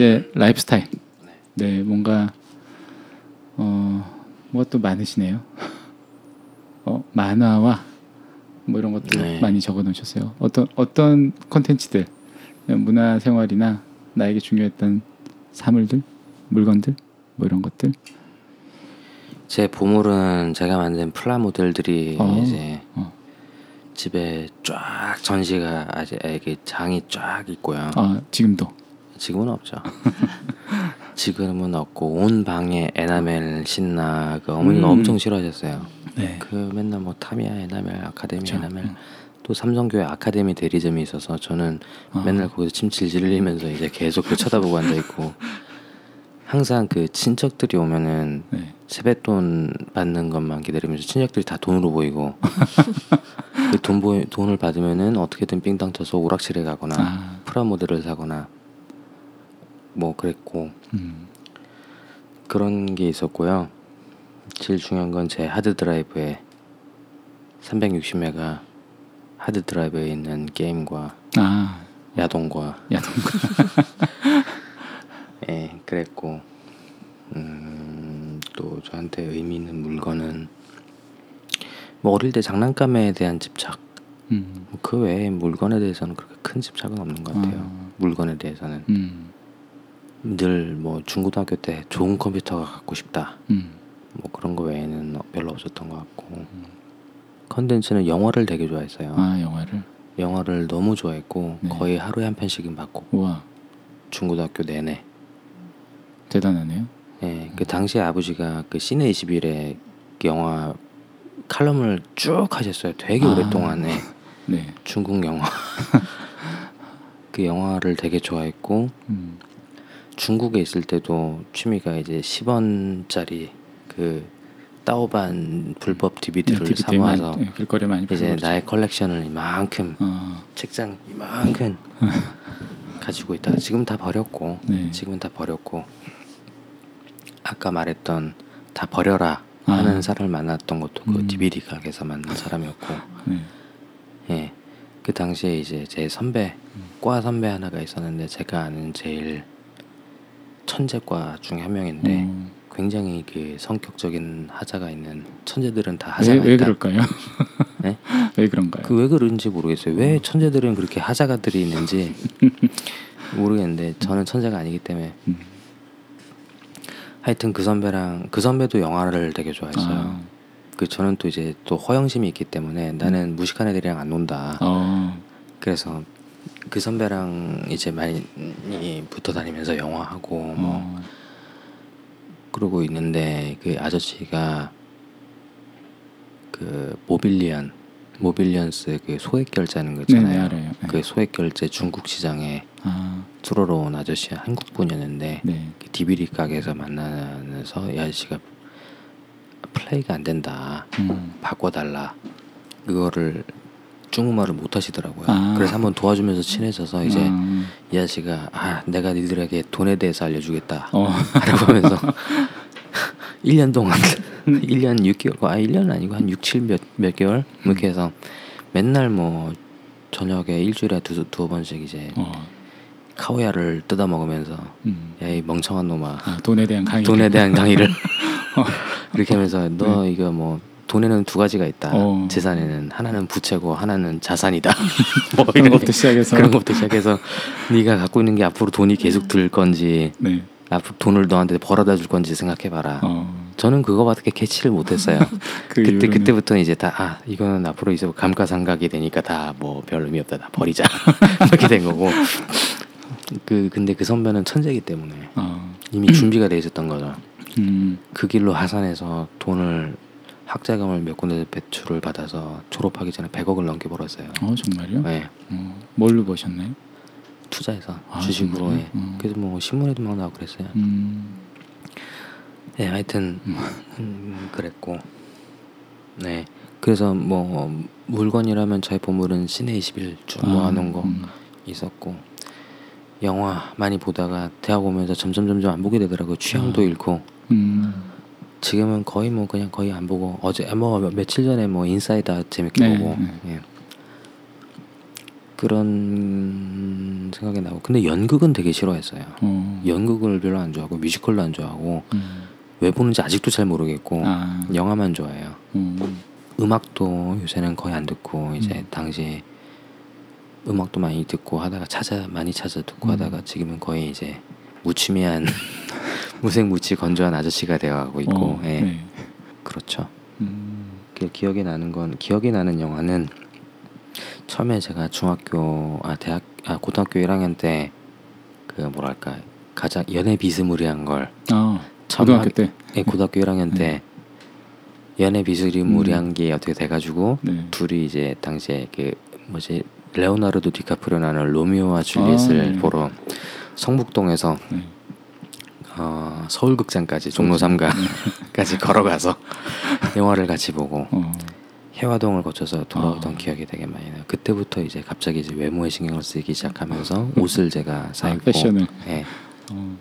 이제 라이프 스타일. 네, 뭔가 어 뭐가 또 많으시네요. 어 만화와 뭐 이런 것들 네. 많이 적어 놓으셨어요. 어떤 어떤 콘텐츠들 문화 생활이나 나에게 중요했던 사물들, 물건들 뭐 이런 것들. 제 보물은 제가 만든 플라모델들이 어. 이제 어. 집에 쫙 전시가 아직 이게 장이 쫙 있고요. 아 지금도. 지금은 없죠. 지금은 없고 온 방에 에나멜 신나 그 어머니가 음. 엄청 싫어하셨어요. 네. 그 맨날 뭐 타미야 에나멜 아카데미 그쵸. 에나멜 음. 또 삼성교회 아카데미 대리점이 있어서 저는 아. 맨날 거기서 침 질질 흘리면서 이제 계속 그 쳐다보고 앉아 있고 항상 그 친척들이 오면은 네. 세뱃돈 받는 것만 기다리면서 친척들이 다 돈으로 보이고 그 돈 보 돈을 받으면은 어떻게든 삥땅 쳐서 오락실에 가거나 아. 프라모델을 사거나 뭐 그랬고 음. 그런 게 있었고요. 제일 중요한 건 제 하드 드라이브에 360메가 하드 드라이브에 있는 게임과 아 야동과 야동가. 예 그랬고 음, 또 저한테 의미 있는 물건은 뭐 어릴 때 장난감에 대한 집착 음. 그 외에 물건에 대해서는 그렇게 큰 집착은 없는 것 같아요. 아. 물건에 대해서는 음. 늘 뭐 중고등학교 때 좋은 컴퓨터가 갖고 싶다 음. 뭐 그런 거 외에는 별로 없었던 것 같고 컨텐츠는 영화를 되게 좋아했어요. 아 영화를. 영화를 너무 좋아했고 네. 거의 하루에 한 편씩은 봤고 우와 중고등학교 내내. 대단하네요. 예, 그 당시에 아버지가 그 시내 21에 영화 칼럼을 쭉 하셨어요. 되게 아. 오랫동안에 네. 중국 영화. 그 영화를 되게 좋아했고 음. 중국에 있을 때도 취미가 이제 10원짜리 그 따오반 불법 DVD를 네, DVD 많이- 사모아서 네, 많이 이제 나의 컬렉션을 이만큼 어, 책장 이만큼 가지고 있다가 지금 다 버렸고 네. 지금은 다 버렸고 아까 말했던 다 버려라 아. 하는 사람을 만났던 것도 그 음. DVD 가게에서 만난 사람이었고 네. 예. 그 당시에 이제 제 선배 음. 과 선배 하나가 있었는데 제가 아는 제일 천재과 중에 한 명인데 어, 굉장히 그 성격적인 하자가 있는 천재들은 다 왜, 하자가 왜 있다. 그럴까요? 네? 왜 그런가요? 그 왜 그런지 모르겠어요. 왜 천재들은 그렇게 하자가들이 있는지 모르겠는데 저는 천재가 아니기 때문에 음. 하여튼 그 선배랑 그 선배도 영화를 되게 좋아했어요. 아, 그 저는 또 이제 또 허영심이 있기 때문에 나는 무식한 애들이랑 안 논다. 어, 그래서 그 선배랑 이제 많이 붙어 다니면서 영화하고 뭐 어, 그러고 있는데 그 아저씨가 그 모빌리언 모빌리언스 그 소액 결제하는 거 네, 네, 있잖아요. 알아요. 네. 그 소액 결제 중국 시장에 아, 들어오러 온 아저씨 한국 분이었는데 네. 그 DVD 가게에서 만나면서 이 아저씨가 플레이가 안 된다 음. 바꿔달라 그거를 중국말을 못 하시더라고요. 아. 그래서 한번 도와주면서 친해져서 이제 아, 이 아저씨가 아 내가 니들에게 돈에 대해서 알려주겠다. 어, 라고 하면서 1년 동안 1년 6개월 아 1년 아니고 한 6, 7몇몇 개월? 뭐 이렇게 해서 맨날 뭐 저녁에 일주일에 두, 두어 번씩 이제 어, 카오야를 뜯어 먹으면서 음. 야이 멍청한 놈아. 아, 돈에 대한 강의. 돈에 대한 강의를. 그렇게 하면서 너 이거 뭐 돈에는 두 가지가 있다. 네. 어. 재산에는 하나는 부채고 하나는 자산이다. 뭐 그런 이런 것부터 시작해서. 그런 것부터 시작해서 네가 갖고 있는 게 앞으로 돈이 계속 들 건지 네. 앞으로 돈을 너한테 벌어다 줄 건지 생각해봐라. 어, 저는 그거밖에 캐치를 못했어요. 그 그때 이후로는- 그때부터 이제 다 아 이거는 앞으로 이제 감가상각이 되니까 다 뭐 별 의미 없다. 다 버리자. 이렇게 된 거고. 그 근데 그 선배는 천재이기 때문에 어, 이미 준비가 돼 있었던 거죠. 음, 그 길로 하산해서 돈을 학자금을 몇 군데 배출을 받아서 졸업하기 전에 100억을 넘게 벌었어요. 어 정말요? 네, 어, 뭘로 보셨나요? 투자해서 아, 주식으로. 예. 음. 그래서 뭐 신문에도 막 나오고 그랬어요. 음, 네, 하여튼 음, 그랬고, 네, 그래서 뭐 물건이라면 저의 보물은 시내 21쭉 모아놓은 거 음, 있었고, 영화 많이 보다가 대학 오면서 점점 점점 안 보게 되더라고요. 취향도 아. 잃고. 음, 지금은 거의 뭐 그냥 거의 안 보고 어제 뭐 며칠 전에 뭐 Inside Out 재밌게 네, 보고 네. 예. 그런 생각이 나고 근데 연극은 되게 싫어했어요. 어. 연극을 별로 안 좋아하고 뮤지컬도 안 좋아하고 음. 왜 보는지 아직도 잘 모르겠고 아. 영화만 좋아해요. 음. 음악도 요새는 거의 안 듣고 이제 음. 당시 음악도 많이 듣고 하다가 찾아 많이 찾아 듣고 음. 하다가 지금은 거의 이제 무치미한 무색무치 건조한 아저씨가 되어가고 있고 어, 예 네. 그렇죠. 음. 그 기억이 나는 건 기억이 나는 영화는 처음에 제가 중학교 아 대학 아 고등학교 1학년 때 그 뭐랄까 가장 연애 비스무리한 걸 아, 처음 고등학교 때. 예, 고등학교 1학년 때 연애 비스무리한 음. 게 어떻게 돼가지고 네. 둘이 이제 당시에 그 뭐지 레오나르도 디카프리오 나는 로미오와 줄리엣을 아, 네. 보러 성북동에서 네. 어, 서울극장까지 종로 3가까지 걸어가서 영화를 같이 보고 어. 해화동을 거쳐서 돌아오던 아. 기억이 되게 많이 나요. 그때부터 이제 갑자기 이제 외모에 신경을 쓰기 시작하면서 옷을 제가 사 아, 입고 패션을. 예, 어.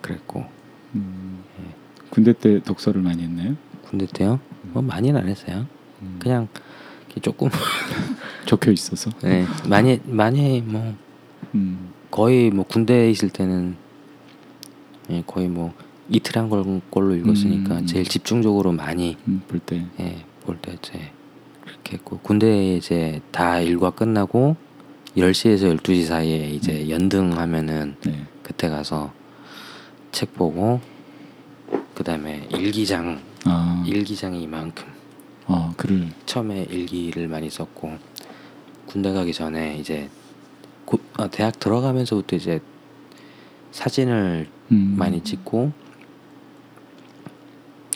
그랬고 음. 예. 군대 때 독서를 많이 했나요? 군대 때요? 뭐 많이는 안 했어요. 음. 그냥 조금 적혀 있어서. 예, 많이 많이 뭐 음. 거의 뭐 군대에 있을 때는 예, 거의 뭐 이틀 한 걸, 걸로 읽었으니까 음. 제일 집중적으로 많이 음, 볼 때. 예, 볼 때 이제 그렇게 했고 군대에 이제 다 일과 끝나고 10시에서 12시 사이에 이제 연등하면은 네. 그때 가서 책 보고 그다음에 일기장 아. 일기장이 이만큼 아, 글을. 처음에 일기를 많이 썼고 군대 가기 전에 이제 고, 아, 대학 들어가면서부터 이제 사진을 음. 많이 찍고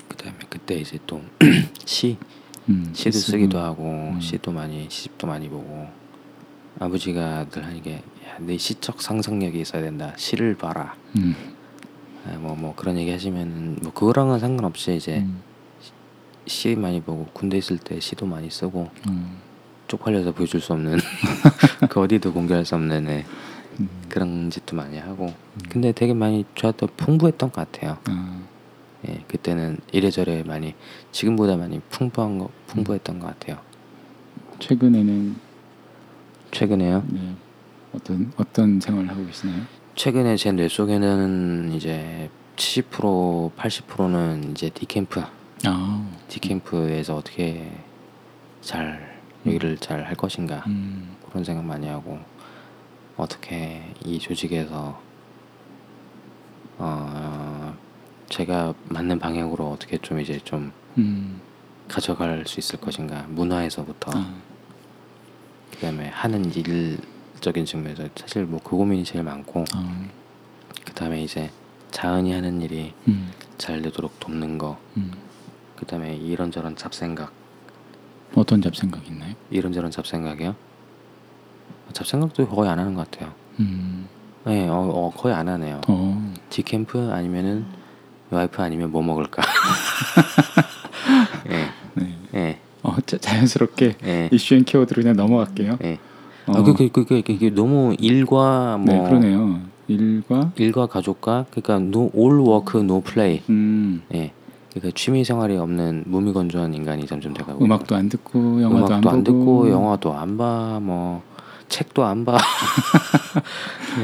그다음에 그때 이제 또 시 음, 시도 쓰고. 쓰기도 하고 음. 시도 많이 시집도 많이 보고 아버지가 늘 하는 게 내 시적 상상력이 있어야 된다 시를 봐라 음. 뭐뭐 뭐 그런 얘기 하시면 뭐 그거랑은 상관없이 이제 음. 시 많이 보고 군대 있을 때 시도 많이 쓰고 음. 쪽팔려서 보여줄 수 없는 그 어디도 공개할 수 없는 애, 음. 그런 짓도 많이 하고 근데 되게 많이 좋았던 풍부했던 것 같아요. 아. 예, 그때는 이래저래 많이 지금보다 많이 풍부한 거 풍부했던 것 같아요. 최근에는 최근에요. 네. 어떤 어떤 생활을 하고 계시나요? 최근에 제 뇌 속에는 이제 70% 80%는 이제 디캠프 아. 디캠프에서 어떻게 잘 여기를 잘 할 것인가 음. 그런 생각 많이 하고 어떻게 이 조직에서 어 제가 맞는 방향으로 어떻게 좀 이제 좀 음. 가져갈 수 있을 것인가 문화에서부터 아. 그다음에 하는 일적인 측면에서 사실 뭐 그 고민이 제일 많고 아. 그다음에 이제 자은이 하는 일이 음. 잘 되도록 돕는 거 음. 그다음에 이런저런 잡생각 어떤 잡생각 있나요? 이런저런 잡생각이요 잡생각도 거의 안 하는 것 같아요 음. 네 어, 어, 거의 안 하네요 어. 디캠프 아니면은 와이프 아니면 뭐 먹을까 예 네. 예, 어, 자, 자연스럽게 예, 이슈 and 키워드로 그냥 넘어갈게요. 예. 어. 아, 그, 그, 그, 그, 그, 너무 일과 뭐 네, 그러네요. 일과 일과 가족과 그러니까 no all work no play 음. 예 그러니까 취미 생활이 없는 무미건조한 인간이 점점 돼가고 음악도 안 듣고 영화도 음악도 안, 안, 듣고 영화도 안 봐 뭐 책도 안봐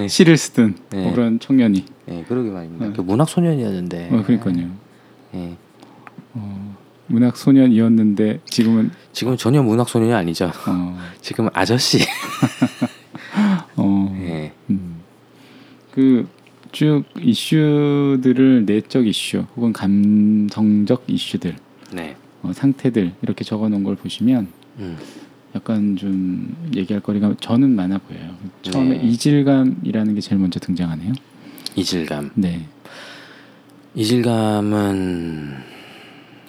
예, 시를 쓰든 네. 뭐 그런 청년이. 예 그러게 말입니다 네. 그 문학 소년이었는데 어, 그러니까요. 예 어, 문학 소년이었는데 지금은 지금 전혀 문학 소년이 아니죠 어, 지금 아저씨 어, 예 음. 그쭉 이슈들을 내적 이슈 혹은 감성적 이슈들, 네. 어, 상태들 이렇게 적어놓은 걸 보시면 음. 약간 좀 얘기할 거리가 저는 많아 보여요. 처음에 네. 이질감이라는 게 제일 먼저 등장하네요. 이질감 네. 이질감은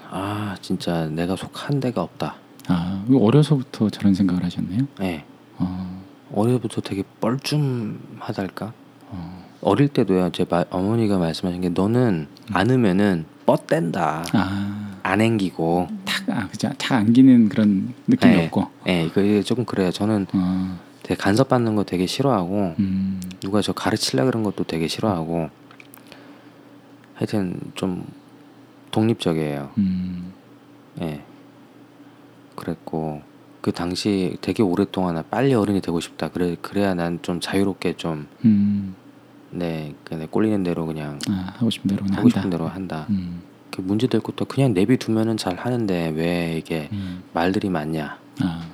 아 진짜 내가 속한 데가 없다 아, 어려서부터 저런 생각을 하셨네요. 예 어, 어려부터 되게 뻘쭘하달까 어, 어릴 때도요 제 마- 어머니가 말씀하신 게 너는 안으면은 뻗댄다 아, 안 앵기고 탁, 아, 그죠. 탁 안기는 그런 느낌이 네. 없고. 예 그게 조금 그래요 저는 어, 되게 간섭받는 거 되게 싫어하고 음, 누가 저 가르치려 그런 것도 되게 싫어하고 하여튼 좀 독립적이에요 음, 예 그랬고 그 당시 되게 오랫동안 빨리 어른이 되고 싶다. 그래 그래야 난 좀 자유롭게 좀 음. 네, 그냥 꼴리는 대로 그냥 아, 하고 싶은 대로 하고 한다. 싶은 대로 한다. 음. 그 문제 될 것도 그냥 내비 두면은 잘 하는데 왜 이게 음. 말들이 많냐? 아.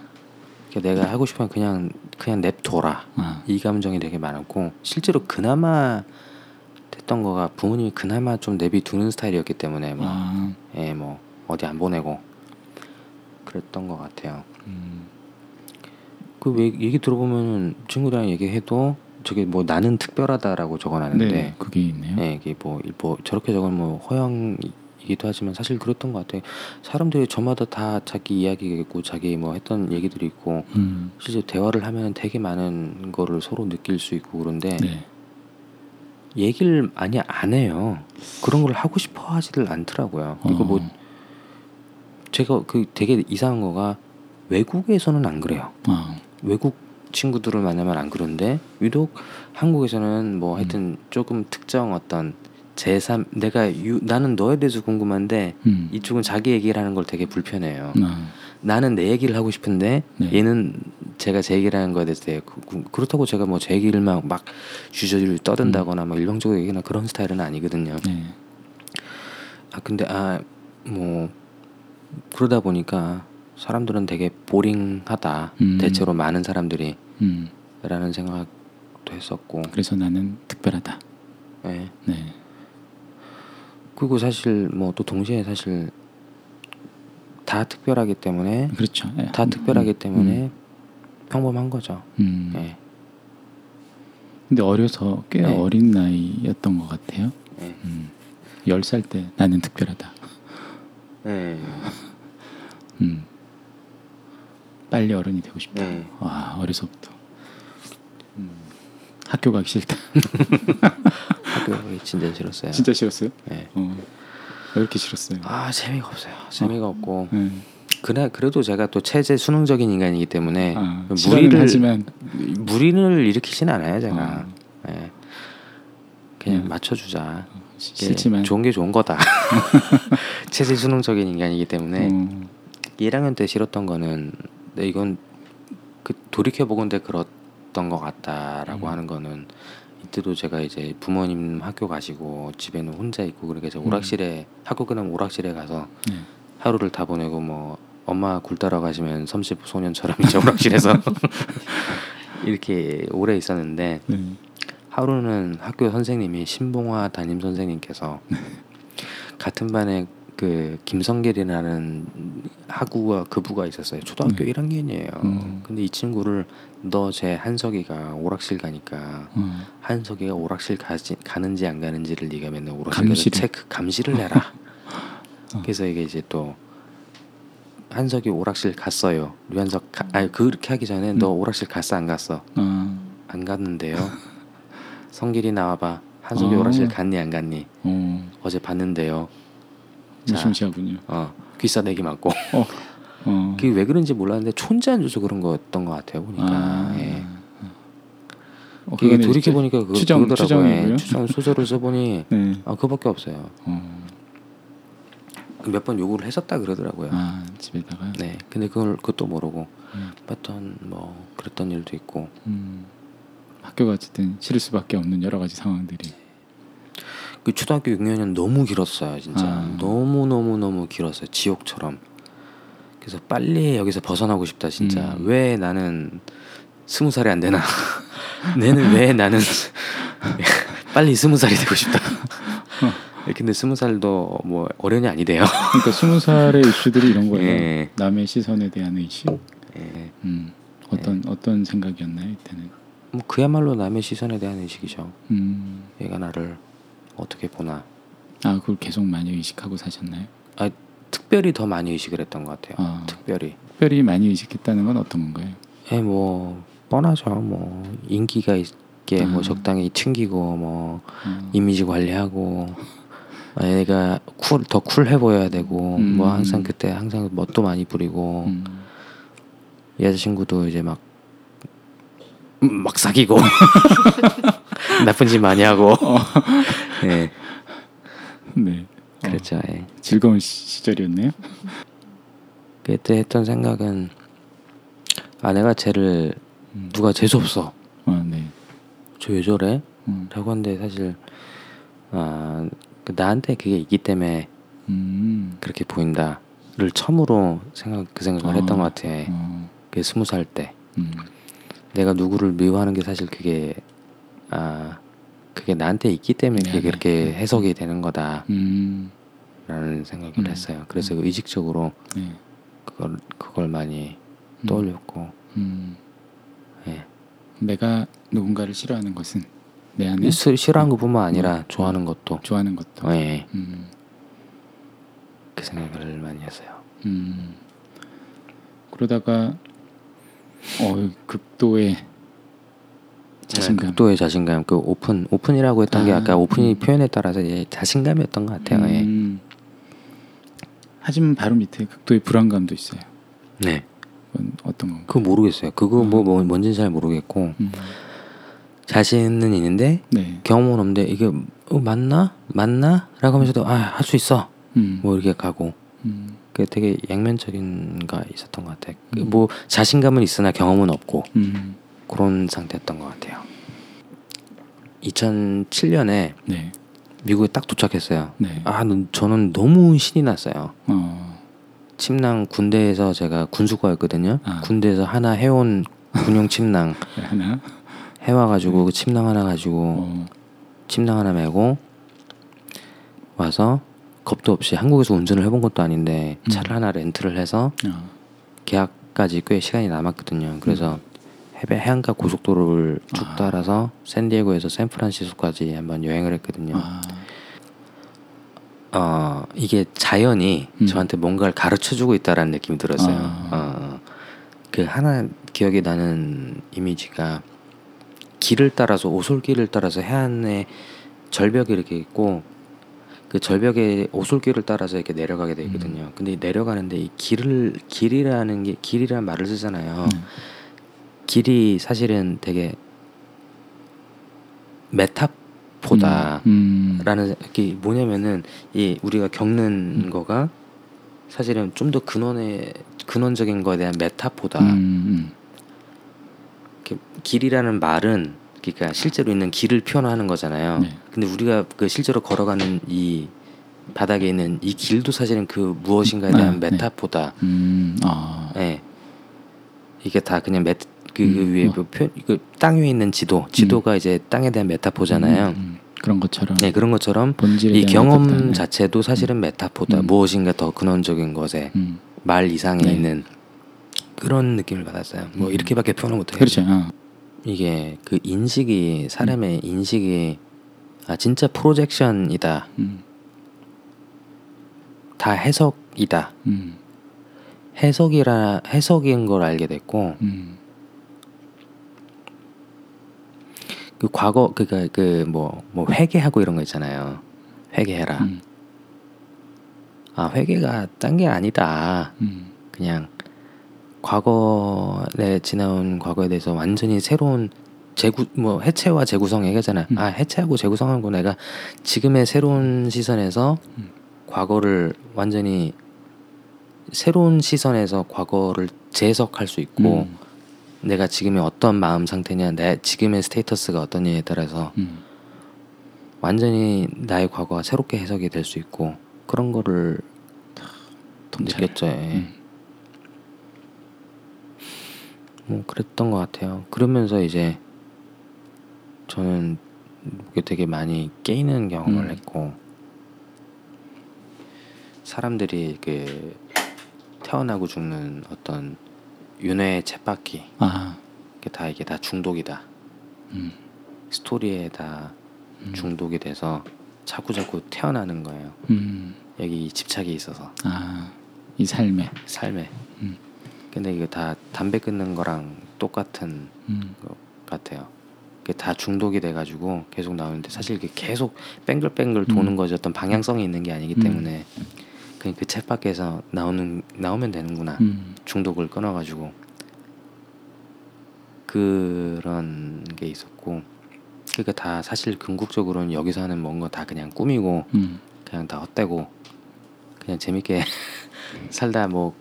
그러니까 내가 하고 싶으면 그냥 그냥 냅둬라. 아. 이 감정이 되게 많았고 실제로 그나마 됐던 거가 부모님이 그나마 좀 내비 두는 스타일이었기 때문에 뭐, 아. 예, 뭐 어디 안 보내고 그랬던 것 같아요. 음. 그 왜- 얘기 들어보면은 친구들이랑 얘기해도 저게 뭐 나는 특별하다라고 적어놨는데 네, 그게 있네요. 예, 이게 뭐, 뭐 저렇게 적은 뭐 허영 이기도 하지만 사실 그랬던 것 같아요. 사람들이 저마다 다 자기 이야기가 있고 자기 뭐 했던 얘기들이 있고 음. 실제 대화를 하면 되게 많은 거를 서로 느낄 수 있고 그런데 네. 얘기를 많이 안 해요. 그런 걸 하고 싶어 하지를 않더라고요. 이거 뭐 어. 제가 그 되게 이상한 거가 외국에서는 안 그래요. 아. 외국 친구들을 만나면 안 그런데 유독 한국에서는 뭐 하여튼 조금 특정 어떤 제3 내가 유, 나는 너에 대해서 궁금한데 음. 이쪽은 자기 얘기를 하는 걸 되게 불편해해요. 아. 나는 내 얘기를 하고 싶은데 네. 얘는 제가 제 얘기를 하는 거에 대해서 되게 그- 그렇다고 제가 뭐 제 얘기를 막, 막 주저주저 떠든다거나 막 일방적으로 얘기나 그런 스타일은 아니거든요. 네. 아 근데 아 뭐 그러다 보니까 사람들은 되게 보링하다. 음. 대체로 많은 사람들이 음. 라는 생각도 했었고 그래서 나는 특별하다. 예. 네. 그리고 사실 뭐 또 동시에 사실 다 특별하기 때문에 그렇죠. 예. 다 특별하기 음, 때문에 평범한 거죠. 음. 예. 근데 어려서 꽤 네. 어린 나이였던 것 같아요. 예. 음. 10살 때 나는 특별하다. 예. 음. 빨리 어른이 되고 싶다. 네. 와, 어려서부터. 음. 학교 가기 싫다. 학교 가기 진짜 싫었어요. 진짜 싫었어요? 예. 어. 왜 이렇게 싫었어요? 아 재미가 없어요. 재미가 없고 네. 그래 그래도 제가 또 체제 수능적인 인간이기 때문에 아, 무리를 싫어는 하지만 무리를 일으키지는 않아요 제가. 어, 예. 그냥 음. 맞춰주자. 싫지만 좋은 게 좋은 거다. 체제 수능적인 인간이기 때문에 어, 1학년 때 싫었던 거는 근데 이건 그 돌이켜 보건대 그렇 던 것 같다라고 음. 하는 거는 이때도 제가 이제 부모님 학교 가시고 집에는 혼자 있고 그러니까 이제 음. 오락실에 학교 끝나면 오락실에 가서 네. 하루를 다 보내고 뭐 엄마 굴 따라 가시면 30 소년처럼 이제 오락실에서 이렇게 오래 있었는데 네. 하루는 학교 선생님이 신봉화 담임 선생님께서 같은 반에 그 김성길이라는 학우가 그부가 있었어요. 초등학교 네. 1학년이에요. 음. 근데 이 친구를 너 제 한석이가 오락실 가니까 어. 한석이가 오락실 가지, 가는지 안 가는지를 네가 맨날 오락실 가서 감시를. 체크 감시를 해라. 어. 그래서 이게 이제 또 한석이 오락실 갔어요. 류한석 가, 아니 그렇게 하기 전에 너 음. 오락실 갔어 안 갔어? 어. 안 갔는데요. 성길이 나와봐. 한석이 어. 오락실 갔니 안 갔니? 어. 어제 봤는데요. 자. 무시무시하군요. 어 귀싸대기 맞고. 어. 어. 그게 왜 그런지 몰랐는데 촌지 안 줘서 그런 거였던 것 같아요. 보니까. 아. 예. 어, 그게 그거는 돌이켜 보니까 그 추정 그러더라고요. 추정이고요. 예, 추정 소설을 써보니 네. 아 그밖에 없어요. 어. 몇 번 요구를 했었다 그러더라고요. 아 집에다가. 네, 근데 그걸 그것도 모르고 음. 어떤 뭐 그랬던 일도 있고 음. 학교가 어쨌든 싫을 수밖에 없는 여러 가지 상황들이. 그 초등학교 6년은 너무 길었어요, 진짜 아. 너무 너무 너무 길었어요, 지옥처럼. 그래서 빨리 여기서 벗어나고 싶다, 진짜. 음. 왜 나는 스무 살이 안 되나? 내는 왜 나는 빨리 스무 살이 되고 싶다. 근데 스무 살도 뭐 어련히 아니대요. 그러니까 스무 살의 이슈들이 이런 거예요. 예. 남의 시선에 대한 의식. 예. 음. 어떤 어떤 생각이었나요 이때는? 뭐 그야말로 남의 시선에 대한 의식이죠. 음. 얘가 나를 어떻게 보나. 아 그걸 계속 많이 의식하고 사셨나요? 아 특별히 더 많이 의식을 했던 것 같아요. 아. 특별히. 특별히 많이 의식했다는 건 어떤 건가요? 예, 뭐 뻔하죠. 뭐 인기가 있게 뭐 아. 적당히 튕기고 뭐 어. 이미지 관리하고 아, 얘가 쿨 더 쿨해 보여야 되고 음. 뭐 항상 그때 항상 멋도 많이 부리고 음. 여자친구도 이제 막 음, 막 사귀고 나쁜 짓 많이 하고 어. 예 네. 그랬죠 예. 즐거운 시, 시절이었네요. 그때 했던 생각은 아내가 쟤를 음. 누가 재수 없어. 아, 네. 저 왜 저래? 음. 라고 하는데 사실 아, 그 나한테 그게 있기 때문에 음. 그렇게 보인다를 처음으로 생각 그 생각을 어. 했던 것 같아. 어. 그 스무 살 때. 음. 내가 누구를 미워하는 게 사실 그게 아 그게 나한테 있기 때문에 그게 네네. 그렇게 해석이 되는 거다라는 음. 생각을 음. 했어요. 그래서 의식적으로 네. 그걸 그걸 많이 음. 떠올렸고 음. 예. 내가 누군가를 싫어하는 것은 내 안에 시- 싫어하는 것뿐만 아니라 음. 좋아하는 것도 좋아하는 것도. 예, 음. 그 생각을 많이 했어요. 음. 그러다가 어 극도의 자신감. 극도의 자신감, 그 오픈 오픈이라고 했던 게 아, 아까 오픈이 음. 표현에 따라서 예, 자신감이었던 것 같아요. 예. 음. 하지만 바로 밑에 극도의 불안감도 있어요. 네, 어떤 건가? 그거 모르겠어요. 그거 뭐, 뭐 뭔지는 잘 모르겠고 음. 자신은 있는데 네. 경험은 없는데 이게 어, 맞나 맞나?라고 하면서도 아 할 수 있어 음. 뭐 이렇게 가고 음. 그 되게 양면적인가 있었던 것 같아. 그 음. 뭐 자신감은 있으나 경험은 없고 음. 그런 상태였던 것 같아요. 2007년에 네. 미국에 딱 도착했어요. 네. 아, 는- 저는 너무 신이 났어요. 어. 침낭 군대에서 제가 군수과였거든요. 아. 군대에서 하나 해온 군용 침낭 하나. 해와가지고 그 침낭 하나 가지고 어. 침낭 하나 메고 와서 겁도 없이 한국에서 운전을 해본 것도 아닌데 음. 차를 하나 렌트를 해서 어. 계약까지 꽤 시간이 남았거든요. 그래서 해변 해안가 고속도로를 쭉 아. 따라서 샌디에고에서 샌프란시스코까지 한번 여행을 했거든요. 아. 어 이게 자연이 음. 저한테 뭔가를 가르쳐 주고 있다라는 느낌이 들었어요. 아. 어, 그 하나 기억이 나는 이미지가 길을 따라서 오솔길을 따라서 해안에 절벽이 이렇게 있고 그 절벽에 오솔길을 따라서 이렇게 내려가게 돼 있거든요. 음. 근데 이 내려가는데 이 길을 길이라는 게 길이라는 말을 쓰잖아요. 음. 길이 사실은 되게 메타포다. 음. 라는 게 뭐냐면은 이 우리가 겪는 음. 거가 사실은 좀 더 근원의 근원적인 거에 대한 메타포다. 음. 음. 길이라는 말은 그러니까 실제로 있는 길을 표현하는 거잖아요. 네. 근데 우리가 그 실제로 걸어가는 이 바닥에 있는 이 길도 사실은 그 무엇인가에 대한 아, 네. 메타포다. 음. 아. 예. 이게 다 그냥 메, 그, 음, 그 위에 어. 그 표, 그 땅 위에 있는 지도, 지도가 이제 땅에 대한 메타포잖아요. 음, 음. 그런 것처럼 네, 그런 것처럼 이 경험 메타포다. 자체도 사실은 메타포다. 음. 무엇인가 더 근원적인 것에 음. 말 이상에 네. 있는 그런 느낌을 받았어요. 뭐 음. 이렇게밖에 표현을 못해요. 그렇죠. 어. 이게 그 인식이 사람의 인식이 아 진짜 프로젝션이다. 음. 다 해석이다. 음. 해석이라 해석인 걸 알게 됐고 음. 그 과거 그니까 그 뭐 뭐 회개하고 이런 거 있잖아요. 회개해라. 음. 아 회개가 딴 게 아니다. 음. 그냥 과거에 지나온 과거에 대해서 완전히 새로운 재구 뭐 해체와 재구성 얘기하잖아. 음. 아 해체하고 재구성한 거 내가 지금의 새로운 시선에서 음. 과거를 완전히 새로운 시선에서 과거를 재해석할 수 있고 음. 내가 지금의 어떤 마음 상태냐, 내 지금의 스테이터스가 어떠냐에 따라서 음. 완전히 나의 과거가 새롭게 해석이 될 수 있고 그런 거를 통찰. 느꼈죠. 예. 음. 뭐 그랬던 것 같아요. 그러면서 이제 저는 되게 많이 깨이는 경험을 음. 했고 사람들이 그 태어나고 죽는 어떤 윤회의 쳇바퀴 아. 이게 다 이게 다 중독이다. 음. 스토리에 다 음. 중독이 돼서 자꾸 자꾸 태어나는 거예요. 음. 여기 이 집착이 있어서 아. 이 삶에. 삶에. 음. 근데 이거 다 담배 끊는 거랑 똑같은 음. 것 같아요. 그게 다 중독이 돼가지고 계속 나오는데 사실 이게 계속 뱅글뱅글 도는 음. 거지 어떤 방향성이 있는 게 아니기 음. 때문에 그냥 그 챗밖에서 나오는 나오면 되는구나 음. 중독을 끊어가지고 그런 게 있었고 그러니까 다 사실 궁극적으로는 여기서 하는 뭔가 다 그냥 꿈이고 음. 그냥 다 헛되고 그냥 재밌게 살다 뭐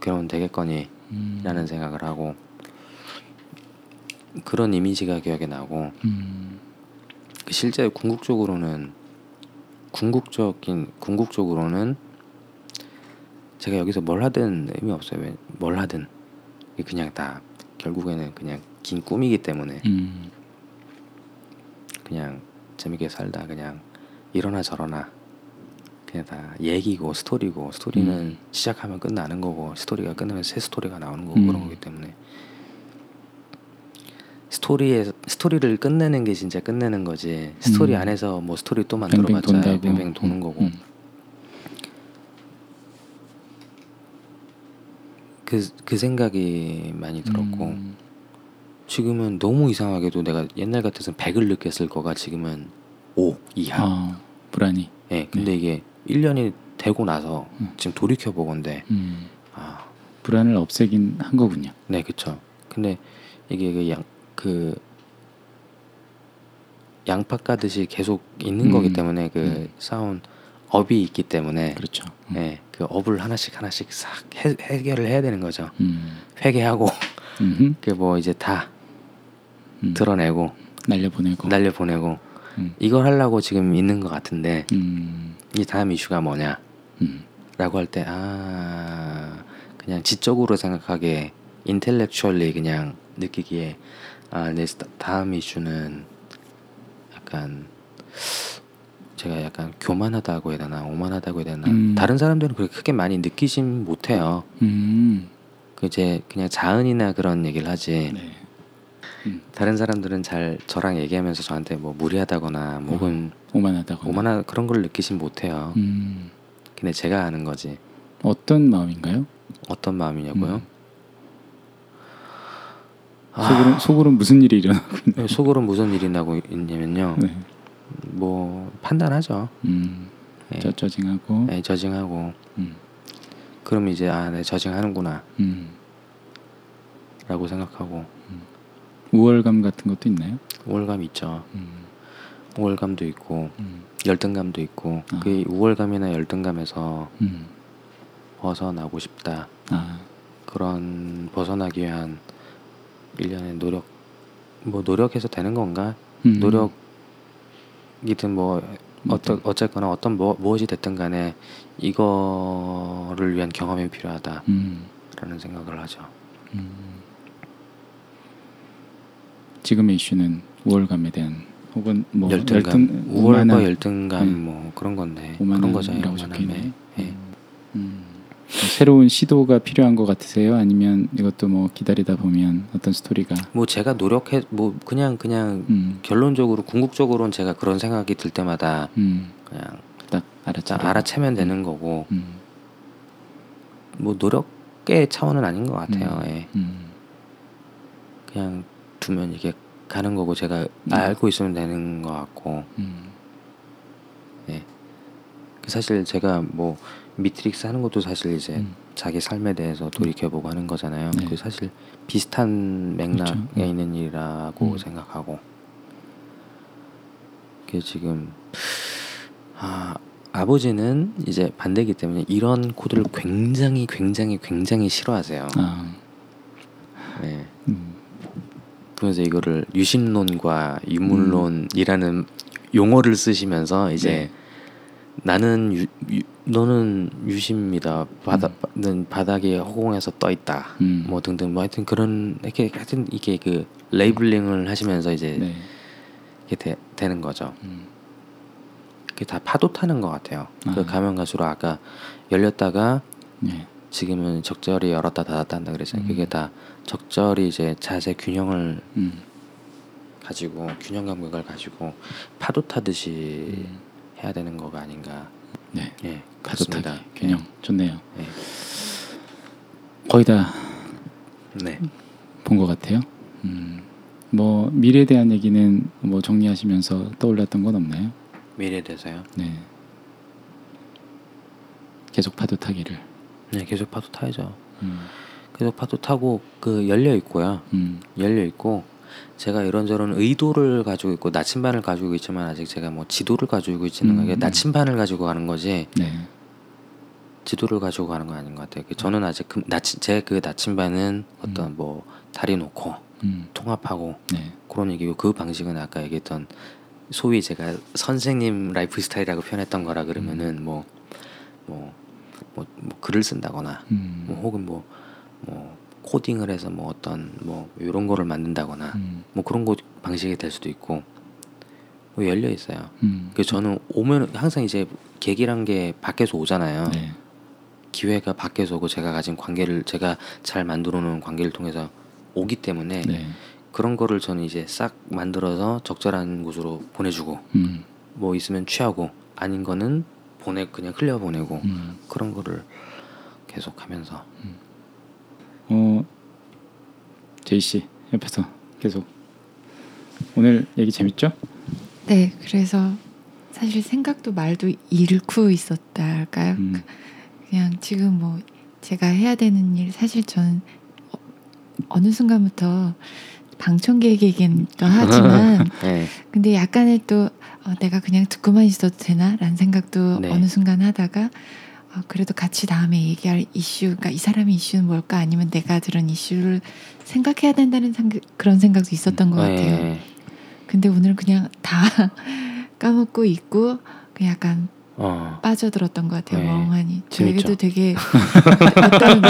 그러면 되겠거니 음. 생각을 하고 그런 이미지가 기억에 나고 음. 실제 궁극적으로는 궁극적인 궁극적으로는 제가 여기서 뭘 하든 의미 없어요. 왜- 뭘 하든 그냥 다 결국에는 그냥 긴 꿈이기 때문에 음. 그냥 재밌게 살다 그냥 이러나 저러나 그냥 다 얘기고 스토리고 스토리는 음. 시작하면 끝나는 거고 스토리가 끝나면 새 스토리가 나오는 거고 음. 그런 거기 때문에 스토리에 스토리를 끝내는 게 진짜 끝내는 거지 스토리 음. 안에서 뭐 스토리 또 뱅뱅 만들어봤자 돈다고. 뱅뱅 도는 음, 거고 그, 그 생각이 많이 들었고 음. 지금은 너무 이상하게도 내가 옛날 같아서는 100을 느꼈을 거가 지금은 5 이하 아, 불안이. 예, 근데 이게 1년이 되고 나서 음. 지금 돌이켜 보건데 음. 아, 불안을 없애긴 한 거군요. 네, 그쵸. 근데 이게 그 양, 그 양파 까듯이 계속 있는 음. 거기 때문에 그 음. 쌓은 업이 있기 때문에 그렇죠. 음. 예, 그 업을 하나씩 하나씩 싹 해, 해결을 해야 되는 거죠. 음. 회개하고. 그 뭐 이제 다 음. 드러내고 날려보내고. 날려 보내고 음. 이걸 하려고 지금 있는 것 같은데 음. 이 다음 이슈가 뭐냐? 음. 라고 할 때 아 그냥 지적으로 생각하게 인텔렉츄얼리 그냥 느끼기에 아내 다음 이슈는 약간 제가 약간 교만하다고 해야 되나 오만하다고 해야 되나 음. 다른 사람들은 그렇게 크게 많이 느끼진 못해요 음. 그 이제 그냥 자은이나 그런 얘기를 하지 네. 음. 다른 사람들은 잘 저랑 얘기하면서 저한테 뭐 무리하다거나 뭐 혹은 오만하다고. 오만한 그런 걸 느끼진 못해요 음. 근데 제가 아는 거지 어떤 마음인가요? 어떤 마음이냐고요? 음. 속으로 속으로 무슨 일이 일어나고 있나요? 네, 속으로 무슨 일이 나고 있냐면요. 네. 뭐 판단하죠. 음. 예. 저 저징하고. 예, 저징하고 음. 그럼 이제 아, 네, 저징하는구나 음. 라고 생각하고 우월감 같은 것도 있나요? 우월감 있죠. 음. 우월감도 있고 음. 열등감도 있고 아. 그 우월감이나 열등감에서 음. 벗어나고 싶다. 아. 그런 벗어나기 위한 일련의 노력 뭐 노력해서 되는 건가? 음. 노력 이든 뭐 어떤 어쨌거나 어떤 뭐, 무엇이 됐든 간에 이거를 위한 경험이 필요하다라는 음. 생각을 하죠. 음. 지금의 이슈는 우월감에 대한 혹은 뭐 열등감, 열등 우월과 오만한- 열등감 네. 뭐 그런 건데 그런 거죠. 오만함에. 적혀있네요. 예. 음. 새로운 시도가 필요한 것 같으세요? 아니면 이것도 뭐 기다리다 보면 어떤 스토리가 뭐 제가 노력해 뭐 그냥 그냥 음. 결론적으로 궁극적으로는 제가 그런 생각이 들 때마다 음. 그냥 딱 알아채 자, 알아채면 되는 거고 음. 뭐 노력의 차원은 아닌 것 같아요. 음. 예. 음. 그냥 두면 이게 가는 거고 제가 음. 알고 있으면 되는 것 같고 음. 사실 제가 뭐 미트릭스 하는 것도 사실 이제 음. 자기 삶에 대해서 돌이켜보고 하는 거잖아요. 네. 그 사실 비슷한 맥락에 그렇죠. 음. 있는 일이라고 음. 생각하고 그게 지금 아 아버지는 이제 반대이기 때문에 이런 코드를 굉장히 굉장히 굉장히 싫어하세요. 아. 네. 음. 그래서 이거를 유신론과 유물론이라는 용어를 쓰시면서 이제 네. 나는 유, 유, 너는 유신입니다. 바닥은 바닥에 허공에서 떠 있다. 음. 뭐 등등 뭐 하여튼 그런 이렇게 하여튼 이게 그 레이블링을 하시면서 이제 네. 이게 되, 되는 거죠. 음. 그게 다 파도 타는 것 같아요. 아. 그 가면 갈수록 아까 열렸다가 네. 지금은 적절히 열었다 닫았다 한다 그랬잖아요. 음. 그게 다 적절히 이제 자세 균형을 음. 가지고 균형 감각을 가지고 파도 타듯이 음. 해야 되는 거가 아닌가. 네. 예, 가족타기 그렇습니다. 균형 좋네요. 예, 거의 다 네. 본 것 같아요. 음. 뭐 미래에 대한 얘기는 뭐 정리하시면서 떠올랐던 건 없나요? 미래에 대해서요. 네. 계속 파도 타기를. 네, 계속 파도 타야죠. 음. 계속 파도 타고 그 열려 있고요. 음. 열려 있고 제가 이런저런 의도를 가지고 있고 나침반을 가지고 있지만 아직 제가 뭐 지도를 가지고 있지는 음, 게 음. 나침반을 가지고 가는 거지 네. 지도를 가지고 가는 건 아닌 것 같아요. 그 저는 아직 그 나치, 제그 나침반은 어떤 뭐 다리 놓고 음. 통합하고 네. 그런 얘기고 그 방식은 아까 얘기했던 소위 제가 선생님 라이프 스타일이라고 표현했던 거라 그러면은 뭐 뭐, 뭐, 뭐 글을 쓴다거나 음. 뭐 혹은 뭐, 뭐 코딩을 해서 뭐 어떤 뭐 이런 거를 만든다거나 음. 뭐 그런 거 방식이 될 수도 있고 뭐 열려 있어요. 음. 그 저는 오면 항상 이제 계기란 게 밖에서 오잖아요. 네. 기회가 밖에서 오고 제가 가진 관계를 제가 잘 만들어 놓은 관계를 통해서 오기 때문에 네. 그런 거를 저는 이제 싹 만들어서 적절한 곳으로 보내주고 음. 뭐 있으면 취하고 아닌 거는 보내 그냥 흘려 보내고 음. 그런 거를 계속 하면서 어 제이 씨 옆에서 계속 오늘 얘기 재밌죠? 네, 그래서 사실 생각도 말도 잃고 있었다 할까요? 음. 그냥 지금 뭐 제가 해야 되는 일 사실 저는 어, 어느 순간부터 방청객이긴 또 하지만 네. 근데 약간의 또 어, 내가 그냥 듣고만 있어도 되나라는 생각도 네. 어느 순간 하다가 어, 그래도 같이 다음에 얘기할 이슈, 그러니까 이 사람의 이슈는 뭘까 아니면 내가 들은 이슈를 생각해야 된다는 생각, 그런 생각도 있었던 것 같아요. 네. 근데 오늘 그냥 다 까먹고 있고 그냥 약간 어. 빠져들었던 것 같아요. 네. 멍하니. 저에게도 되게 어떤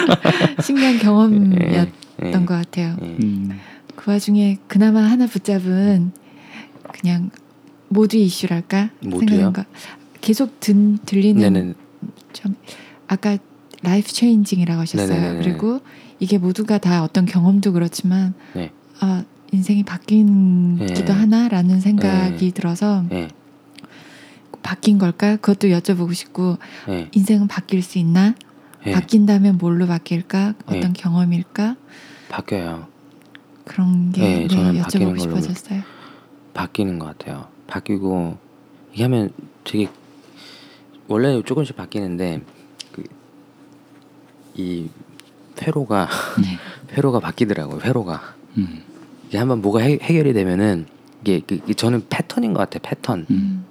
신기한 경험이었던 네. 것 같아요. 네. 음. 그 와중에 그나마 하나 붙잡은 그냥 모두 이슈랄까 모두요? 생각한 거. 계속 든, 들리는 네네. 좀 아까 life changing이라고 하셨어요. 네네네네. 그리고 이게 모두가 다 어떤 경험도 그렇지만 네. 아 인생이 바뀌기도 네. 하나라는 생각이 네. 들어서 네. 바뀐 걸까? 그것도 여쭤보고 싶고 네. 인생은 바뀔 수 있나? 네. 바뀐다면 뭘로 바뀔까? 어떤 네. 경험일까? 바뀌어요. 그런 게 저는 여쭤보고 싶어졌어요. 바뀌는 것 같아요. 바뀌고 이게 하면 되게 원래 조금씩 바뀌는데 그 이 회로가 네. 회로가 바뀌더라고요. 회로가 음. 이게 한번 뭐가 해, 해결이 되면은 이게 그, 그 저는 패턴인 것 같아요. 패턴 음.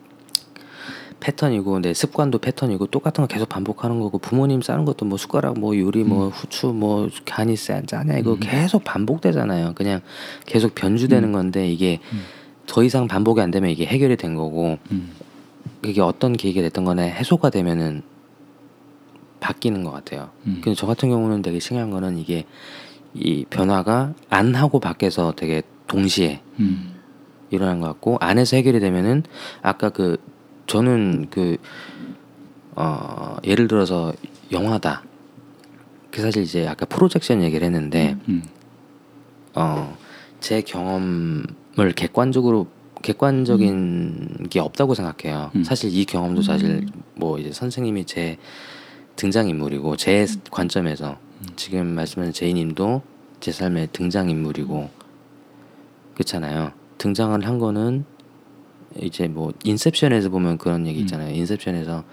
패턴이고 내 습관도 패턴이고 똑같은 거 계속 반복하는 거고 부모님 싸는 것도 뭐 숟가락 뭐 요리 뭐 후추 뭐 간이 짜, 짜냐 이거 음. 계속 반복되잖아요. 그냥 계속 변주되는 음. 건데 이게 음. 더 이상 반복이 안 되면 이게 해결이 된 거고 음. 이게 어떤 계기가 됐던 거네 해소가 되면은 바뀌는 것 같아요. 음. 근데 저 같은 경우는 되게 신기한 거는 이게 이 변화가 안 하고 밖에서 되게 동시에 음. 일어난 것 같고 안에서 해결이 되면은 아까 그 저는 그 어, 예를 들어서 영화다. 그 사실 이제 아까 프로젝션 얘기를 했는데 음. 어, 제 경험을 객관적으로 객관적인 게 없다고 생각해요. 음. 사실 이 경험도 사실 음. 뭐 이제 선생님이 제 등장 인물이고 제 관점에서 지금 말씀하신 제이님도 제 삶의 등장 인물이고 그렇잖아요. 등장을 한 거는 이제 뭐 인셉션에서 보면 그런 얘기 음. 있잖아요. 인셉션에서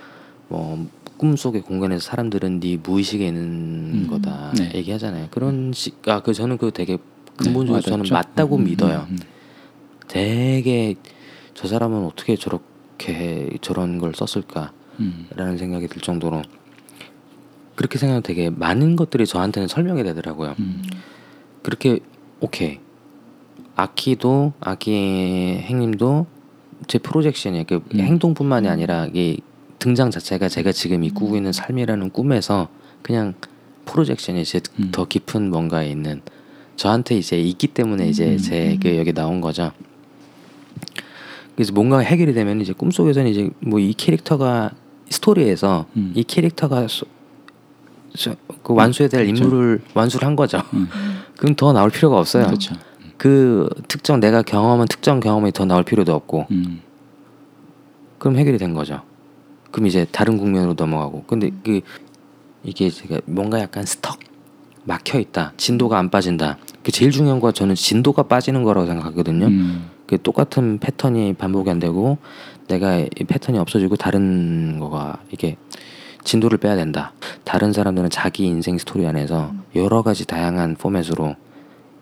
뭐 꿈속의 공간에서 사람들은 네 무의식에 있는 음. 거다 네. 얘기하잖아요. 그런 식아그 저는 그 되게 근본적으로 네, 저는? 맞다고 음, 믿어요. 음, 음. 되게 저 사람은 어떻게 저렇게 저런 걸 썼을까라는 음. 생각이 들 정도로 그렇게 생각하면 되게 많은 것들이 저한테는 설명이 되더라고요. 음. 그렇게 오케이 아키도 아키 행님도 제 프로젝션이에요. 그 음. 행동뿐만이 아니라 이 등장 자체가 제가 지금 이 꾸고 있는 삶이라는 꿈에서 그냥 프로젝션이 제 음. 더 깊은 뭔가에 있는 저한테 이제 있기 때문에 이제 음. 제그 여기 나온 거죠. 그래서 뭔가 해결이 되면 이제 꿈속에서는 이제 뭐 이 캐릭터가 스토리에서 음. 이 캐릭터가 소, 소, 그 완수해야 될 그렇죠. 인물을 완수를 한 거죠. 음. 그럼 더 나올 필요가 없어요. 그렇죠. 그 특정 내가 경험한 특정 경험이 더 나올 필요도 없고 음. 그럼 해결이 된 거죠. 그럼 이제 다른 국면으로 넘어가고 근데 그 이게 제가 뭔가 약간 스턱 막혀 있다 진도가 안 빠진다 그 제일 중요한 거 저는 진도가 빠지는 거라고 생각하거든요. 음. 그 똑같은 패턴이 반복이 안 되고 내가 이 패턴이 없어지고 다른 거가 이게 진도를 빼야 된다. 다른 사람들은 자기 인생 스토리 안에서 여러 가지 다양한 포맷으로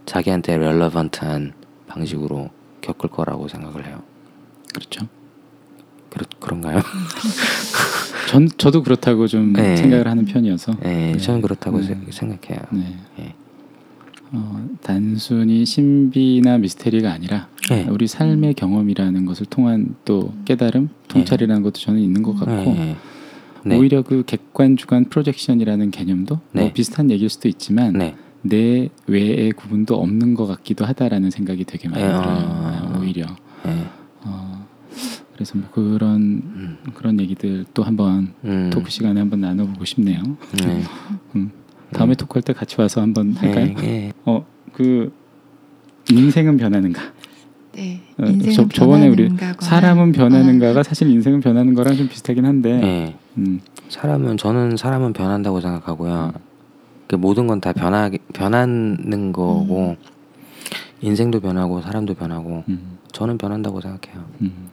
자기한테 렐러번트한 방식으로 겪을 거라고 생각을 해요. 그렇죠. 그렇 그런가요? 전 저도 그렇다고 좀 네. 생각을 하는 편이어서. 예, 네. 저는 그렇다고 네. 세- 생각해요. 네. 예. 어, 단순히 신비나 미스테리가 아니라 예. 우리 삶의 경험이라는 것을 통한 또 깨달음, 통찰이라는 것도 저는 있는 것 같고 예. 네. 오히려 그 객관 주관 프로젝션이라는 개념도 네. 뭐 비슷한 얘기일 수도 있지만 네. 내 외의 구분도 없는 것 같기도 하다라는 생각이 되게 많이 예, 들어요. 아. 네, 오히려 예. 어, 그래서 뭐 그런 음. 그런 얘기들 또 한번 음. 토크 시간에 한번 나눠보고 싶네요. 네. 음. 다음에 토크할 때 같이 와서 한번 할까요? 예, 예. 어그 인생은 변하는가? 네. 어, 인생은 저- 저번에 우리. 사람은 변하는가가 사실 인생은 변하는 거랑 좀 비슷하긴 한데. 예. 음, 사람은 저는 사람은 변한다고 생각하고요. 그 모든 건 다 변하 변하는 거고 인생도 변하고 사람도 변하고 음, 저는 변한다고 생각해요. 음.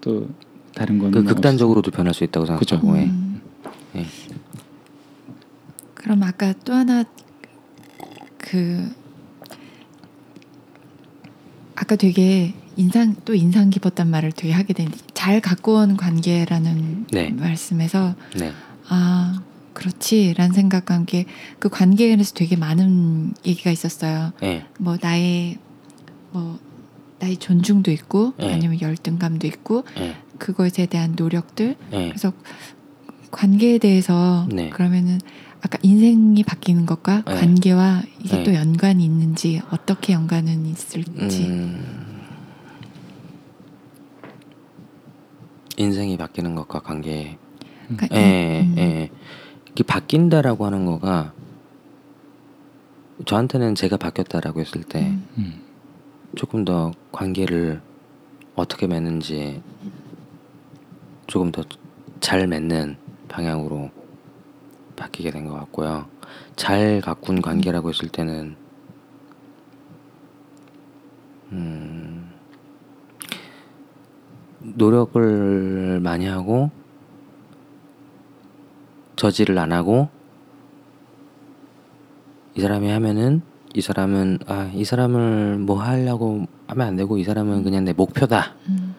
또 다른 거는 그뭐 극단적으로도 변할 수 있다고. 생각하고 예. 음. 예. 그럼 아까 또 하나 그 아까 되게 인상 또 인상 깊었단 말을 되게 하게 되는데 잘 갖고 온 관계라는 네. 말씀에서 네. 아 그렇지라는 생각과 함께 그 관계에 대해서 되게 많은 얘기가 있었어요. 예. 뭐 나의 뭐 나의 존중도 있고 네. 아니면 열등감도 있고 예. 그것에 대한 노력들 예. 그래서 관계에 대해서 네. 그러면은 아까 인생이 바뀌는 것과 네. 관계와 이게 네. 또 연관이 있는지 어떻게 연관은 있을지 음, 인생이 바뀌는 것과 관계. 그러니까 예, 음, 예. 이게 바뀐다라고 하는 거가 저한테는 제가 바뀌었다라고 했을 때 음, 음, 조금 더 관계를 어떻게 맺는지 조금 더 잘 맺는 방향으로 바뀌게 된 것 같고요. 잘 가꾼 관계라고 했을 때는 음, 노력을 많이 하고 저지를 안 하고 이 사람이 하면은 이 사람은 아 이 사람을 뭐 하려고 하면 안 되고 이 사람은 그냥 내 목표다. 음,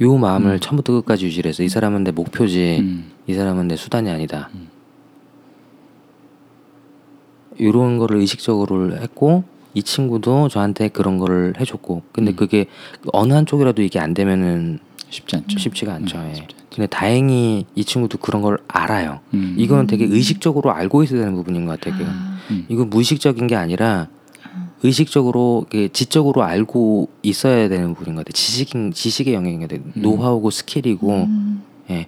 요 마음을 음. 처음부터 끝까지 유지를 해서 이 사람은 내 목표지 음, 이 사람은 내 수단이 아니다. 음. 이런 거를 의식적으로 했고 이 친구도 저한테 그런 거를 해줬고 근데 음. 그게 어느 한쪽이라도 이게 안 되면은 쉽지 않죠. 쉽지가 않죠. 음, 예. 쉽지 않죠. 근데 다행히 이 친구도 그런 걸 알아요. 음, 이거는 되게 의식적으로 알고 있어야 되는 부분인 것 같아요. 그 아, 음, 이거 무의식적인 게 아니라 아, 의식적으로 지적으로 알고 있어야 되는 부분인 것 같아요. 지식 지식의 영역인 것 같아요. 음. 노하우고 스킬이고 음, 예.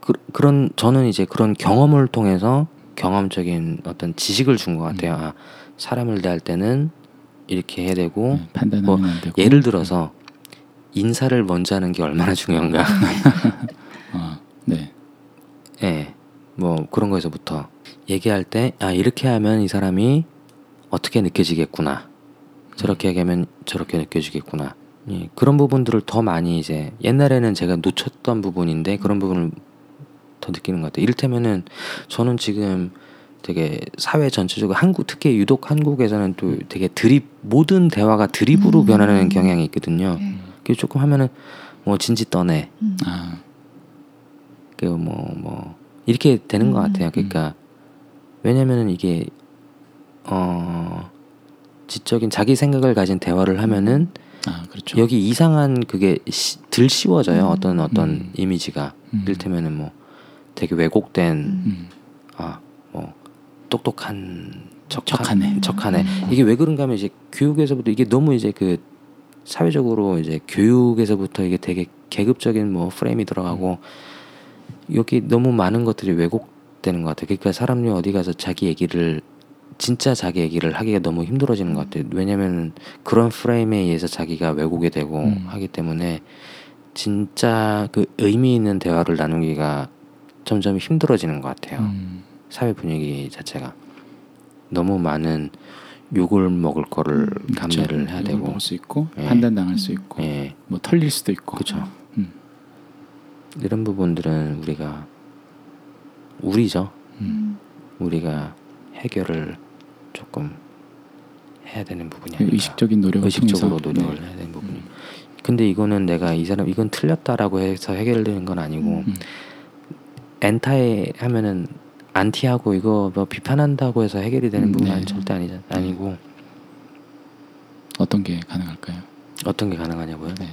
그, 그런 저는 이제 그런 경험을 통해서 경험적인 어떤 지식을 준 것 같아요. 아, 사람을 대할 때는 이렇게 해야 되고 네, 판단하면 뭐 안 되고. 예를 들어서 인사를 먼저 하는 게 얼마나 중요한가. 어, 네. 예. 뭐 그런 거에서부터 얘기할 때 아 이렇게 하면 이 사람이 어떻게 느껴지겠구나. 저렇게 얘기하면 저렇게 느껴지겠구나. 예, 그런 부분들을 더 많이 이제 옛날에는 제가 놓쳤던 부분인데 그런 부분을 더 느끼는 것 같아요. 이를테면은 저는 지금 되게 사회 전체적으로 한국 특히 유독 한국에서는 또 되게 드립 모든 대화가 드립으로 음. 변하는 경향이 있거든요. 네. 그 조금 하면은 뭐 진지 떠네. 음, 아, 그뭐뭐 이렇게 되는 것 음. 같아요. 그러니까 왜냐면은 이게 어 지적인 자기 생각을 가진 대화를 하면은 아 그렇죠. 여기 이상한 그게 시, 들 씌워져요. 음. 어떤 어떤 음. 이미지가 음. 이를테면은 뭐 되게 왜곡된 음. 음, 아뭐 똑똑한 척 척하네. 척하네. 음. 이게 왜 그런가 하면 이제 교육에서부터 이게 너무 이제 그 사회적으로 이제 교육에서부터 이게 되게 계급적인 뭐 프레임이 들어가고 여기 너무 많은 것들이 왜곡되는 것 같아요. 그러니까 사람이 어디 가서 자기 얘기를 진짜 자기 얘기를 하기가 너무 힘들어지는 것 같아요. 왜냐면 그런 프레임에 의해서 자기가 왜곡이 되고 음. 하기 때문에 진짜 그 의미 있는 대화를 나누기가 점점 힘들어지는 것 같아요. 음, 사회 분위기 자체가 너무 많은 욕을 먹을 거를 감내를 그렇죠. 해야 되고 먹을 수 있고 예. 판단당할 수 있고 예 뭐 털릴 수도 있고 그렇죠 음. 이런 부분들은 우리가 우리죠 음. 우리가 해결을 조금 해야 되는 부분이 그 아닌가 의식적인 노력을 의식적으로 통해서 노력을 네. 해야 되는 부분이 근데 이거는 내가 이 사람 이건 틀렸다라고 해서 해결되는 건 아니고 음. 엔타에 하면은 안티하고 이거 뭐 비판한다고 해서 해결이 되는 음, 부분은 네. 절대 아니 아니고 어떤 게 가능할까요? 어떤 게 가능하냐고요? 네.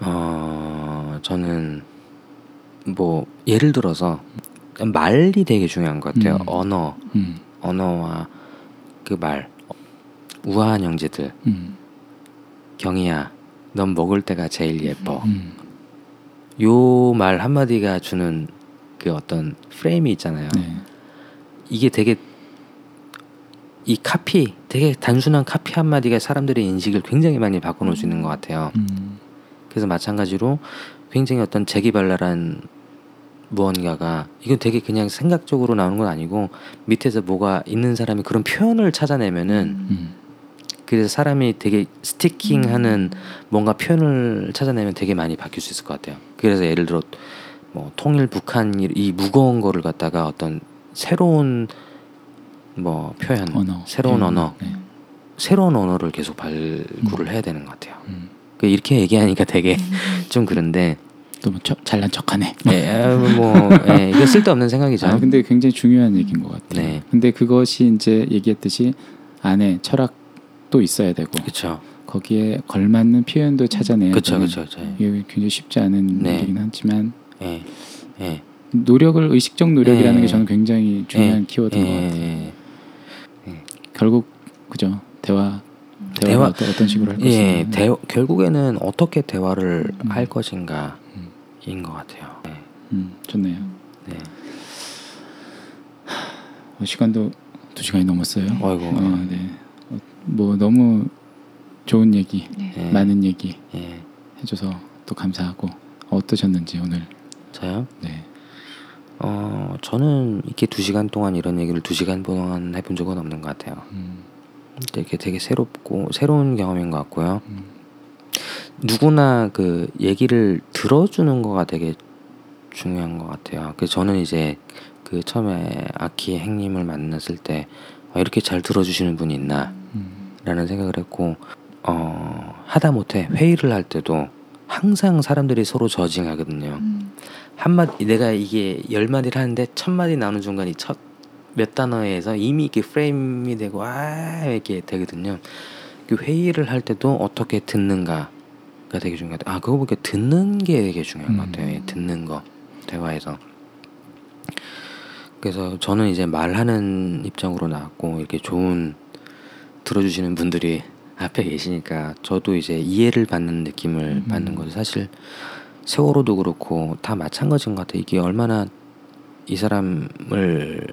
어 저는 뭐 예를 들어서 말이 되게 중요한 것 같아요. 음. 언어 음. 언어와 그 말 우아한 형제들 음. 경이야 넌 먹을 때가 제일 예뻐 음. 요말 한마디가 주는 그 어떤 프레임이 있잖아요 네. 이게 되게 이 카피 되게 단순한 카피 한마디가 사람들의 인식을 굉장히 많이 바꿔놓을 수 있는 것 같아요 음. 그래서 마찬가지로 굉장히 어떤 재기발랄한 무언가가 이건 되게 그냥 생각적으로 나오는 건 아니고 밑에서 뭐가 있는 사람이 그런 표현을 찾아내면은 음. 그래서 사람이 되게 스티킹하는 뭔가 표현을 찾아내면 되게 많이 바뀔 수 있을 것 같아요. 그래서 예를 들어 뭐 통일 북한 이- 이 무거운 거를 갖다가 어떤 새로운 뭐 표현, 언어. 새로운 음. 언어, 네. 새로운 언어를 계속 발굴을 해야 되는 것 같아요. 음. 그 이렇게 얘기하니까 되게 좀 그런데 또뭐 척- 잘난 척하네. 예, 아, 뭐 예, 이거 쓸데없는 생각이죠. 아 근데 굉장히 중요한 얘기인 것 같아요. 네. 근데 그것이 이제 얘기했듯이 안에 철학도 있어야 되고 그렇죠, 거기에 걸맞는 표현도 찾아내야 그렇죠, 되는 그렇죠, 그렇죠. 이게 굉장히 쉽지 않은 네. 일이긴 하지만 예, 예, 노력을 의식적 노력이라는 예. 게 저는 굉장히 중요한 예, 키워드인 것 예, 같아요. 예. 결국 그죠 대화 대화 어떤, 어떤 식으로 할 예, 것인가. 대, 결국에는 어떻게 대화를 음. 할 것인가 인 음. 것 같아요. 네, 음, 좋네요. 네. 어, 시간도 두 시간이 넘었어요. 어이구, 어, 네. 어, 뭐 너무 좋은 얘기, 네. 예, 많은 얘기 예. 해줘서 또 감사하고 어떠셨는지 오늘. 저요? 네. 어, 저는 이렇게 두 시간 동안 이런 얘기를 두 시간 동안 해본 적은 없는 것 같아요. 음, 되게 되게 새롭고 새로운 경험인 것 같고요. 음, 누구나 그 얘기를 들어주는 거가 되게 중요한 것 같아요. 그 저는 이제 그 처음에 아키 행님을 만났을 때 어, 이렇게 잘 들어주시는 분이 있나 음, 라는 생각을 했고 어, 하다 못해 회의를 할 때도 항상 사람들이 서로 저징하거든요. 음. 한마디 내가 이게 열 마디를 하는데 첫 마디 나오는 순간 이첫 몇 단어에서 이미 이렇게 프레임이 되고 아 이렇게 되거든요. 그 회의를 할 때도 어떻게 듣는가 가 되게 중요하다. 아 그거 보니까 듣는 게 되게 중요한 것 음. 같아요. 예, 듣는 거 대화에서. 그래서 저는 이제 말하는 입장으로 나왔고 이렇게 좋은 들어주시는 분들이 앞에 계시니까 저도 이제 이해를 받는 느낌을 음. 받는 거죠. 사실 세월호도 그렇고 다 마찬가지인 것 같아요. 이게 얼마나 이 사람을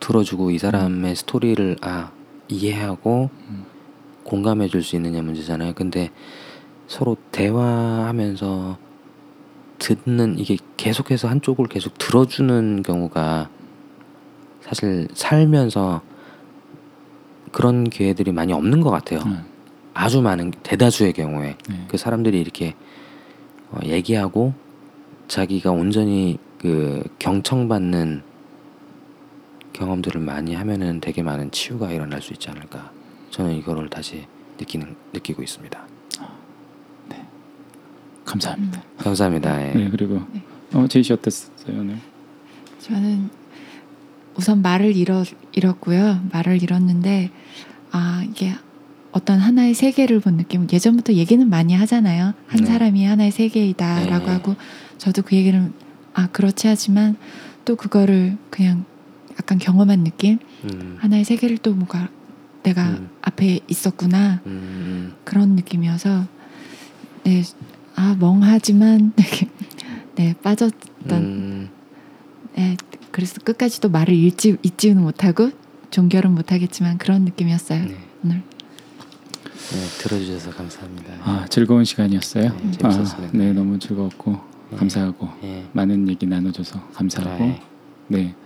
들어주고 이 사람의 스토리를 아 이해하고 음. 공감해 줄 수 있느냐 문제잖아요. 근데 서로 대화하면서 듣는 이게 계속해서 한쪽을 계속 들어주는 경우가 사실 살면서 그런 기회들이 많이 없는 것 같아요. 음, 아주 많은 대다수의 경우에 네. 그 사람들이 이렇게 어, 얘기하고 자기가 온전히 그 경청받는 경험들을 많이 하면은 되게 많은 치유가 일어날 수 있지 않을까. 저는 이거를 다시 느끼는 느끼고 있습니다. 감사합니다. 감사합니다. 예. 네 그리고 네. 어 제이 씨 어땠어요 오늘? 저는 우선 말을 잃어, 잃었고요. 말을 잃었는데 아 이게 어떤 하나의 세계를 본 느낌. 예전부터 얘기는 많이 하잖아요. 한 네. 사람이 하나의 세계이다라고 네. 하고 저도 그 얘기를 아 그렇지 하지만 또 그거를 그냥 약간 경험한 느낌. 음, 하나의 세계를 또 뭔가 내가 음. 앞에 있었구나 음, 그런 느낌이어서 네 아 멍하지만 네 빠졌던 음, 네, 그래서 끝까지 또 말을 잃지 잊지는 못하고 종결은 못하겠지만 그런 느낌이었어요 네. 오늘. 네, 들어주셔서 감사합니다. 아 즐거운 시간이었어요. 네, 재밌었습니다. 아, 네 너무 즐겁고 네. 감사하고 예. 많은 얘기 나눠줘서 감사하고 네.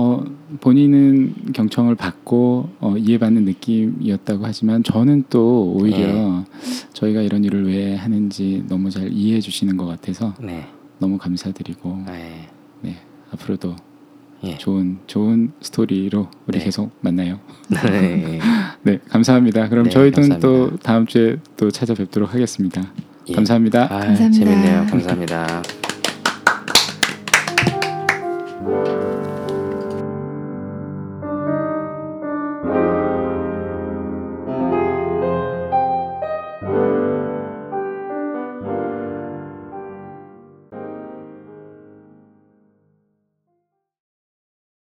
네. 어, 본인은 경청을 받고 어, 이해받는 느낌이었다고 하지만 저는 또 오히려 네. 저희가 이런 일을 왜 하는지 너무 잘 이해해 주시는 것 같아서 네. 너무 감사드리고 아, 예. 네, 앞으로도 예. 좋은 좋은 스토리로 우리 네. 계속 만나요. 네. 네, 감사합니다. 그럼 네, 저희도 감사합니다. 또 다음 주에 또 찾아뵙도록 하겠습니다. 예. 감사합니다. 아, 감사합니다. 재밌네요. 감사합니다.